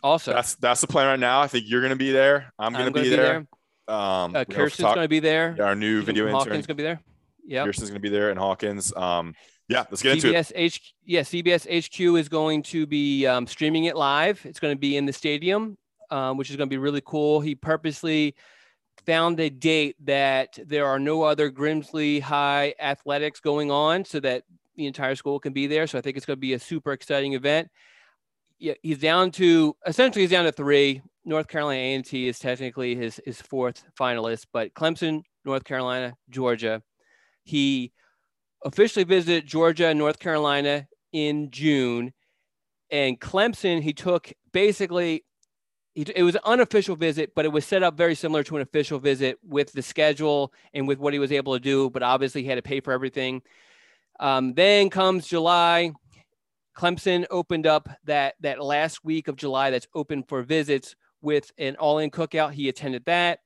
Also, That's that's the plan right now. I think you're going to be there. I'm going to gonna be, there. Um, Uh, Kirsten's going to be there. our new Stephen video from intern. Hawkins going to be there. Yeah. Kirsten's going to be there, and Hawkins. Um, yeah, let's get into it. CBS H, yeah, CBS HQ is going to be um, streaming it live. It's going to be in the stadium, um, which is going to be really cool. He purposely found a date that there are no other Grimsley High athletics going on, so that the entire school can be there. So I think it's going to be a super exciting event. Yeah, he's down to essentially he's down to three. North Carolina A&T is technically his his fourth finalist, but Clemson, North Carolina, Georgia. He officially visited Georgia and North Carolina in June. And Clemson, he took basically, it was an unofficial visit, but it was set up very similar to an official visit with the schedule and with what he was able to do. But obviously, he had to pay for everything. Um, then comes July. Clemson opened up that that last week of July that's open for visits with an all-in cookout. He attended that.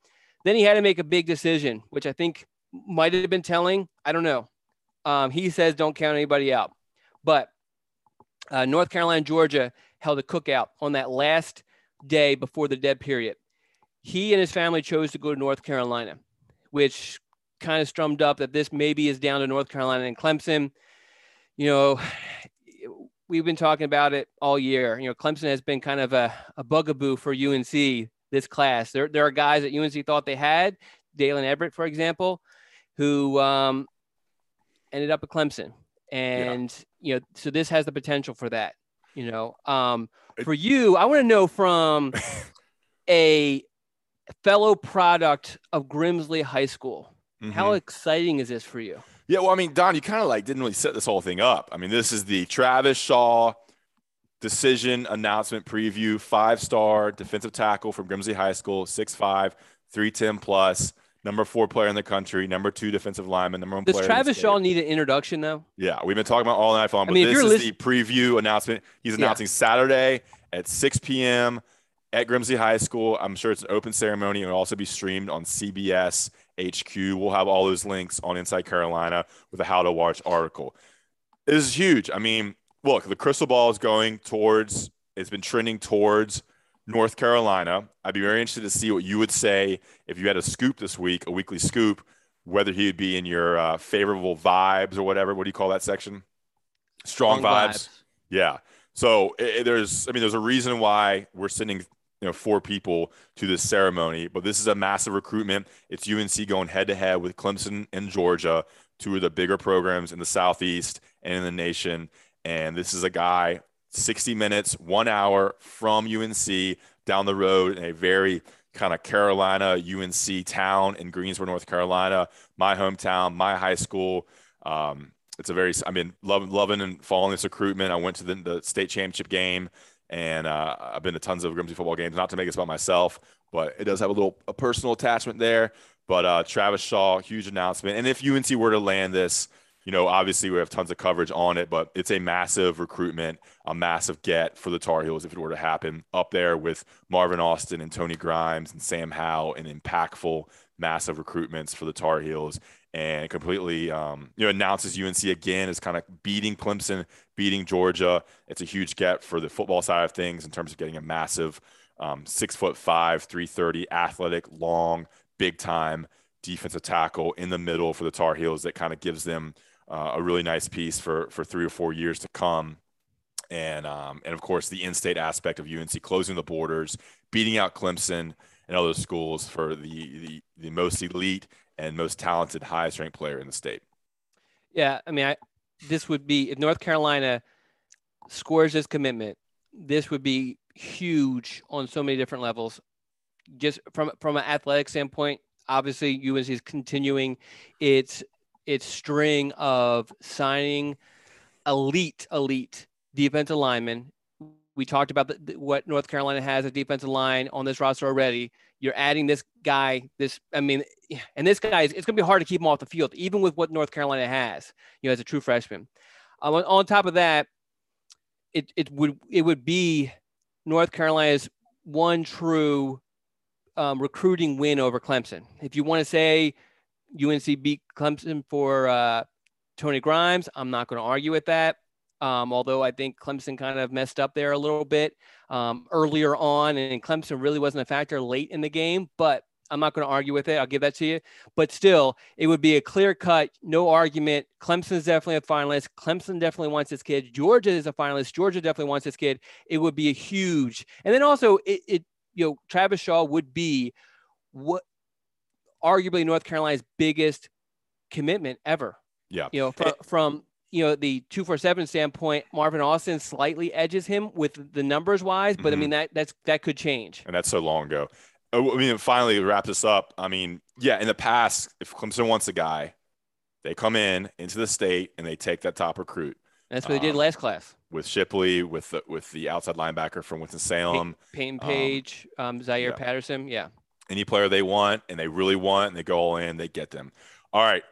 Then he had to make a big decision, which I think might have been telling. I don't know. Um, he says don't count anybody out. But uh, North Carolina, Georgia held a cookout on that last day before the dead period. He and his family chose to go to North Carolina, which kind of strummed up that this maybe is down to North Carolina and Clemson. You know, we've been talking about it all year. You know, Clemson has been kind of a, a bugaboo for UNC this class. There, there are guys that UNC thought they had, Daylen Everette, for example, who um, ended up at Clemson. And, you know, so this has the potential for that, you know. Um, for you, I want to know from a fellow product of Grimsley High School, how Mhm. exciting is this for you? Yeah, well, I mean, Don, you kind of like didn't really set this whole thing up. I mean, this is the Travis Shaw decision announcement preview. Five star defensive tackle from Grimsley High School, 6'5, 310 plus, number four player in the country, number two defensive lineman, number one Does player. Travis Shaw need an introduction though? Yeah, we've been talking about all night long, but I mean, this is the preview announcement. He's Yeah. announcing Saturday at 6 p.m. at Grimsley High School. I'm sure it's an open ceremony. It will also be streamed on CBS HQ. We'll have all those links on Inside Carolina with a how to watch article. This is huge. I mean, look, the crystal ball is going towards, it's been trending towards North Carolina. I'd be very interested to see what you would say if you had a scoop this week, a weekly scoop, whether he would be in your uh, favorable vibes or whatever. What do you call that section? Strong, vibes. Yeah. So i there's, I mean, there's a reason why we're sending, you know, four people to this ceremony, but this is a massive recruitment. It's UNC going head to head with Clemson and Georgia, two of the bigger programs in the Southeast and in the nation. And this is a guy, 60 minutes, one hour from UNC down the road in a very kind of Carolina UNC town in Greensboro, North Carolina, my hometown, my high school. Um, it's a very, I mean, loving, loving and following this recruitment. I went to the, the state championship game and uh, I've been to tons of Grimsley football games, not to make this about myself, but it does have a little a personal attachment there. But uh, Travis Shaw, huge announcement. And if UNC were to land this, you know, obviously we have tons of coverage on it, but it's a massive recruitment, a massive get for the Tar Heels if it were to happen up there with Marvin Austin and Tony Grimes and Sam Howell and impactful, massive recruitments for the Tar Heels and completely, um, you know, announces UNC again as kind of beating Clemson, beating Georgia. It's a huge get for the football side of things in terms of getting a massive um, six foot five, 330 athletic, long, big time defensive tackle in the middle for the Tar Heels that kind of gives them uh, a really nice piece for for three or four years to come. And um, and of course the in-state aspect of UNC closing the borders, beating out Clemson and other schools for the the, the most elite and most talented, highest ranked player in the state. Yeah, I mean, I, this would be if North Carolina scores this commitment, this would be huge on so many different levels. Just from from an athletic standpoint, obviously UNC is continuing its its string of signing elite elite defensive linemen. We talked about the, what North Carolina has a defensive line on this roster already. You're adding this guy, this I mean, and this guy is it's going to be hard to keep him off the field, even with what North Carolina has, you know, as a true freshman. Um, on, on top of that, it it would it would be North Carolina's one true um, recruiting win over Clemson. If you want to say UNC beat Clemson for uh, Tony Grimes, I'm not going to argue with that. Um, although I think Clemson kind of messed up there a little bit um, earlier on, and Clemson really wasn't a factor late in the game. But I'm not going to argue with it. I'll give that to you. But still, it would be a clear cut, no argument. Clemson is definitely a finalist. Clemson definitely wants this kid. Georgia is a finalist. Georgia definitely wants this kid. It would be a huge. And then also, it, it you know, Travis Shaw would be what arguably North Carolina's biggest commitment ever. Yeah. You know, from, from you know the 247 standpoint marvin austin slightly edges him with the numbers wise but Mhm. i mean that that's that could change and that's so long ago. Oh, I mean, finally, to wrap this up. I mean, yeah, in the past, if Clemson wants a guy, they come in into the state and they take that top recruit that's what they did Um, last class with Shipley, with the, with the outside linebacker from Winston Salem, Payton um, page um, zaire yeah. patterson yeah any player they want and they really want, and they go all in, they get them. All right,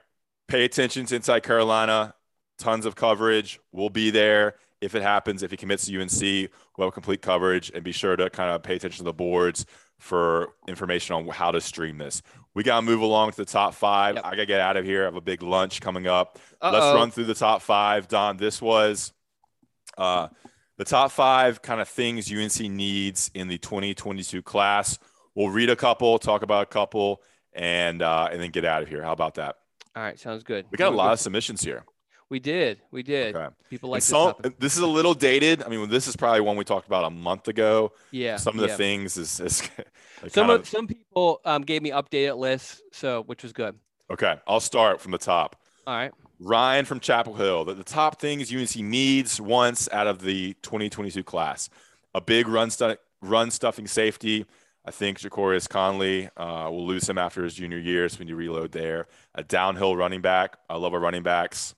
pay attention to Inside Carolina. Tons of coverage. We'll be there if it happens. If he commits to UNC, we'll have complete coverage, and be sure to kind of pay attention to the boards for information on how to stream this. We got to move along to the top five. Yep. I got to get out of here. I have a big lunch coming up. Uh-oh. Let's run through the top five. Don, this was uh, the top five kind of things UNC needs in the 2022 class. We'll read a couple, talk about a couple, and uh, and then get out of here. How about that? all right sounds good We got a lot of submissions here. we did we did Okay. people like this some, this is a little dated. I mean, this is probably one we talked about a month ago. yeah some of the yeah. things is, is some kind of, some people um, gave me updated lists so which was good okay. I'll start from the top. all right Ryan from Chapel Hill. The, the top things UNC needs once out of the 2022 class: a big run stu- run stuffing safety. I think Ja'Qurious Conley uh, will lose him after his junior year, so when you reload there. A downhill running back. I love our running backs.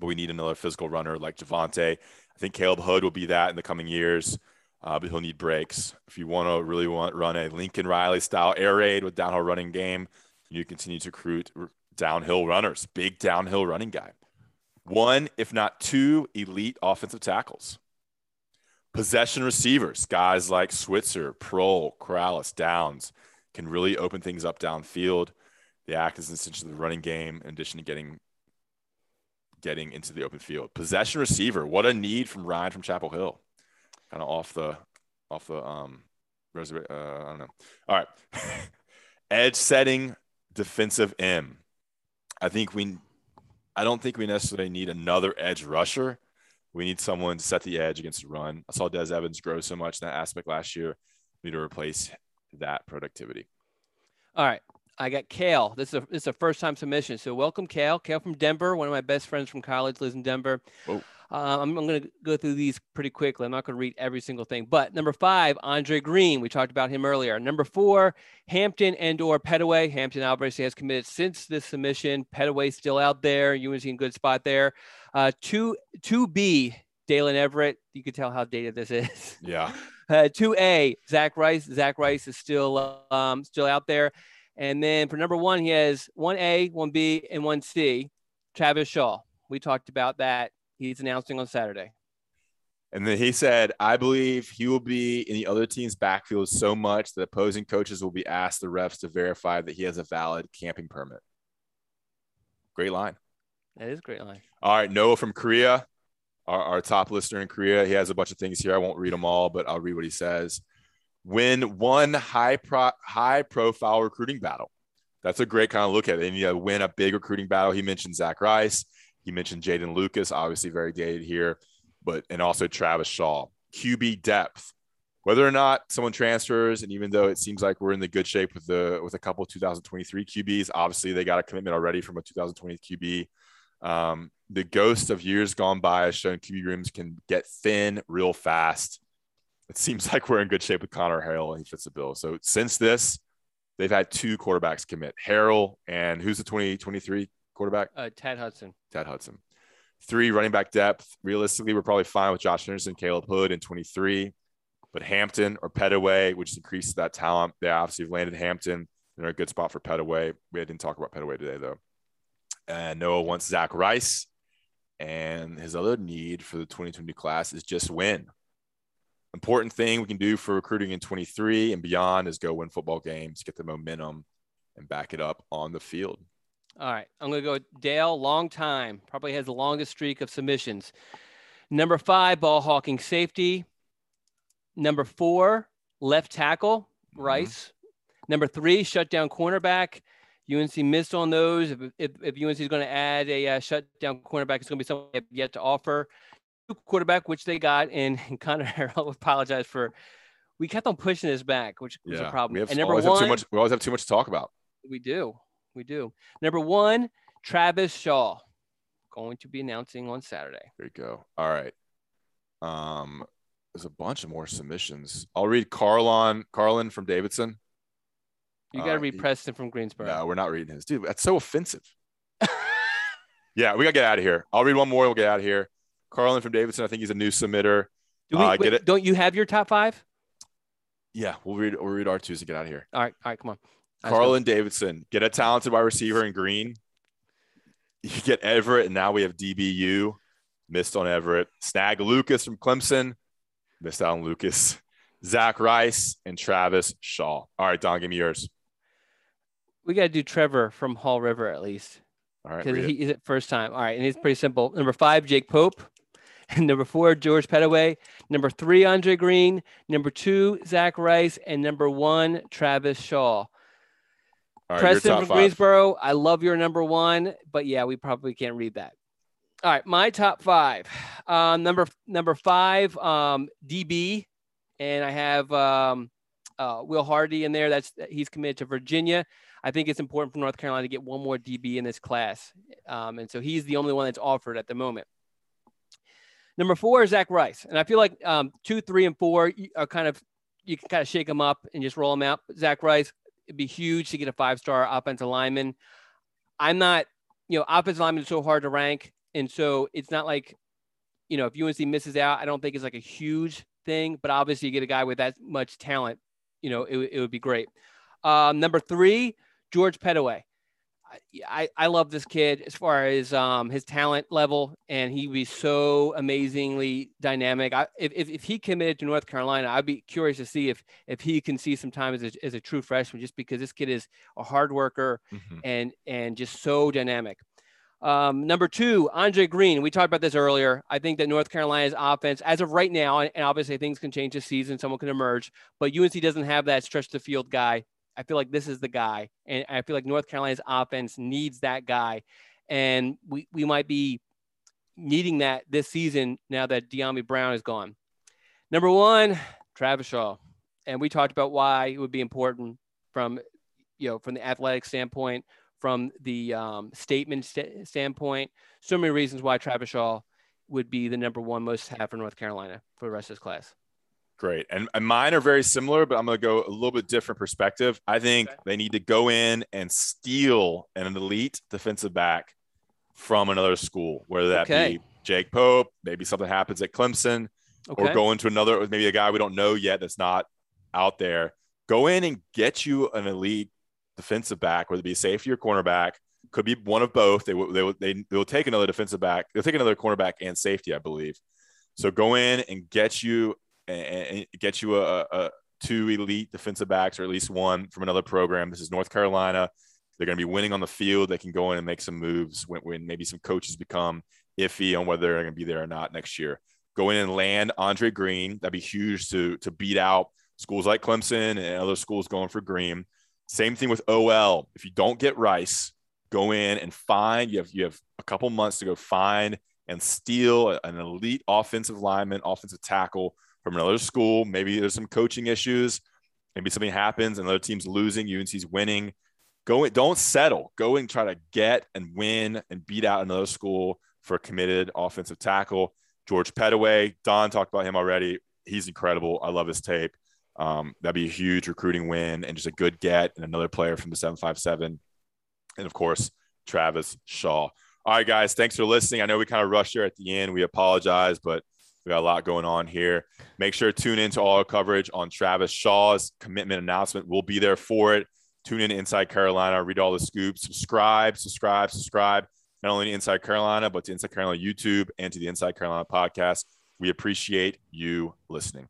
but we need another physical runner like Javonte. I think Caleb Hood will be that in the coming years, uh, but he'll need breaks. If you want to really want run a Lincoln Riley style air raid with downhill running game, you continue to recruit downhill runners, big downhill running guy. One, if not two, elite offensive tackles. Possession receivers, guys like Switzer, Proehl, Corrales, Downs, can really open things up downfield. They act as essentially the running game in addition to getting getting into the open field. Possession receiver, what a need from Ryan from Chapel Hill. Kind of off the off the um reservation. Uh, I don't know. All right. Edge setting defensive M. I think we I don't think we necessarily need another edge rusher. We need someone to set the edge against the run. I saw Des Evans grow so much in that aspect last year. We need to replace that productivity. All right. I got Kale. This is a this is a first time submission. So welcome, Kale. Kale from Denver. One of my best friends from college lives in Denver. Oh. Uh, I'm, I'm going to go through these pretty quickly. I'm not going to read every single thing. But number five, Andre Greene. We talked about him earlier. Number four, Hampton and or Pettaway. Hampton obviously has committed since this submission. Pettaway still out there. UNC in good spot there. Uh, two two B, Daylen Everette. You can tell how dated this is. Yeah. Uh, two A, Zach Rice. Zach Rice is still um, still out there. And then for number one, he has one A, one B, and one C. Travis Shaw. We talked about that he's announcing on Saturday. And then he said, I believe he will be in the other team's backfield so much that opposing coaches will be asked the refs to verify that he has a valid camping permit. Great line. That is a great line. All right. Noah from Korea, our, our top listener in Korea. He has a bunch of things here. I won't read them all, but I'll read what he says. Win one high pro, high profile recruiting battle. That's a great kind of look at it. And you know, win a big recruiting battle. He mentioned Zach Rice. He mentioned Jeadyn Lukus, obviously very dated here, but and also Travis Shaw. QB depth. Whether or not someone transfers, and even though it seems like we're in the good shape with the with a couple 2023 QBs, obviously they got a commitment already from a 2020 QB. Um, the ghost of years gone by has shown QB rooms can get thin real fast. It seems like we're in good shape with Conner Harrell and he fits the bill. So since this, they've had two quarterbacks commit Harrell and who's the 2023 quarterback? Uh, Tad Hudson. Tad Hudson. Three running back depth. Realistically, we're probably fine with Josh Henderson, Caleb Hood in 23. But Hampton or Pettaway, which increases that talent, they obviously have landed Hampton. They're a good spot for Pettaway. We didn't talk about Pettaway today, though. And Noah wants Zach Rice. And his other need for the 2020 class is just win. Important thing we can do for recruiting in 23 and beyond is go win football games, get the momentum, and back it up on the field. All right, I'm going to go Dale. Long time, probably has the longest streak of submissions. Number five, ball hawking safety. Number four, left tackle, mm-hmm. Rice. Mm-hmm. Number three, shutdown cornerback. UNC missed on those. If, if, if UNC is going to add a uh, shutdown cornerback, it's going to be something they have yet to offer. Quarterback, which they got, and, and Conner Harrell apologize for. We kept on pushing this back, which was a problem. We have, and number one, too much. We always have too much to talk about. We do. We do. Number one, Travis Shaw, going to be announcing on Saturday. There you go. All right. Um, there's a bunch of more submissions. I'll read Carlon Carlin from Davidson. You got to uh, read Preston from Greensboro. No, we're not reading his. Dude, that's so offensive. yeah, we got to get out of here. I'll read one more. We'll get out of here. Carlin from Davidson. I think he's a new submitter. Do we, uh, wait, get it? Don't you have your top five? Yeah, we'll read. We'll read our twos to get out of here. All right, all right, come on. Carlin Davidson, get a talented wide receiver in Greene. You get Everette, and now we have DBU. Missed on Everette. Snag Lukus from Clemson. Missed out on Lukus. Zach Rice and Travis Shaw. All right, Don, give me yours. We got to do Trevor from Hall River at least. All right. Because he's at first time. All right. And it's pretty simple. Number five, Jake Pope. And number four, George Pettaway. Number three, Andre Greene. Number two, Zach Rice. And number one, Travis Shaw. Right, Preston from five. Greensboro. I love your number one, but yeah, we probably can't read that. All right, my top five. Um, number number five, um, DB, and I have um, uh, Will Hardy in there. That's he's committed to Virginia. I think it's important for North Carolina to get one more DB in this class, um, and so he's the only one that's offered at the moment. Number four is Zach Rice, and I feel like um, two, three, and four are kind of you can kind of shake them up and just roll them out. Zach Rice, it'd be huge to get a five star offensive lineman. I'm not, you know, offensive lineman is so hard to rank. And so it's not like, you know, if UNC misses out, I don't think it's like a huge thing, but obviously you get a guy with that much talent, you know, it, it would be great. Um, number three, George Pettaway. I, I love this kid as far as um, his talent level, and he would be so amazingly dynamic. I, if, if, if, he committed to North Carolina, I'd be curious to see if if he can see some time as a, as a true freshman, just because this kid is a hard worker mm-hmm. and and just so dynamic. Um, number two, Andre Greene. We talked about this earlier. I think that North Carolina's offense, as of right now, and obviously things can change this season, someone can emerge, but UNC doesn't have that stretch the field guy I feel like this is the guy. And I feel like North Carolina's offense needs that guy. And we, we might be needing that this season now that Dyami Brown is gone. Number one, Travis Shaw. And we talked about why it would be important from, you know, from the athletic standpoint, from the um, statement st- standpoint. So many reasons why Travis Shaw would be the number one most have for North Carolina for the rest of this class. Great. And, and mine are very similar, but I'm going to go a little bit different perspective. I think okay. they need to go in and steal an elite defensive back from another school, whether that okay. be Jake Pope, maybe something happens at Clemson, okay. or go into another, maybe a guy we don't know yet that's not out there. Go in and get you an elite defensive back, whether it be safety or cornerback. Could be one of both. They will, they will, they, will take another defensive back. They'll take another cornerback and safety, I believe. So go in and get you and, and get you a, a two elite defensive backs or at least one from another program. This is North Carolina. They're going to be winning on the field. They can go in and make some moves when, when maybe some coaches become iffy on whether they're going to be there or not next year. Go in and land Andre Greene. That'd be huge to to beat out schools like Clemson and other schools going for Greene. Same thing with OL. If you don't get Rice, go in and find. You have you have a couple months to go find and steal an elite offensive lineman, offensive tackle from another school. Maybe there's some coaching issues. Maybe something happens and other team's losing, UNC's winning. Go don't settle. Go and try to get and win and beat out another school for a committed offensive tackle. George Pettaway, Don talked about him already. He's incredible. I love his tape. Um, that'd be a huge recruiting win and just a good get and another player from the 757. And of course, Travis Shaw. All right, guys, thanks for listening. I know we kind of rushed here at the end. We apologize, but we got a lot going on here. Make sure to tune into all our coverage on Travis Shaw's commitment announcement. We'll be there for it. Tune in to Inside Carolina, read all the scoops, subscribe, subscribe, subscribe, not only to Inside Carolina, but to Inside Carolina YouTube and to the Inside Carolina podcast. We appreciate you listening.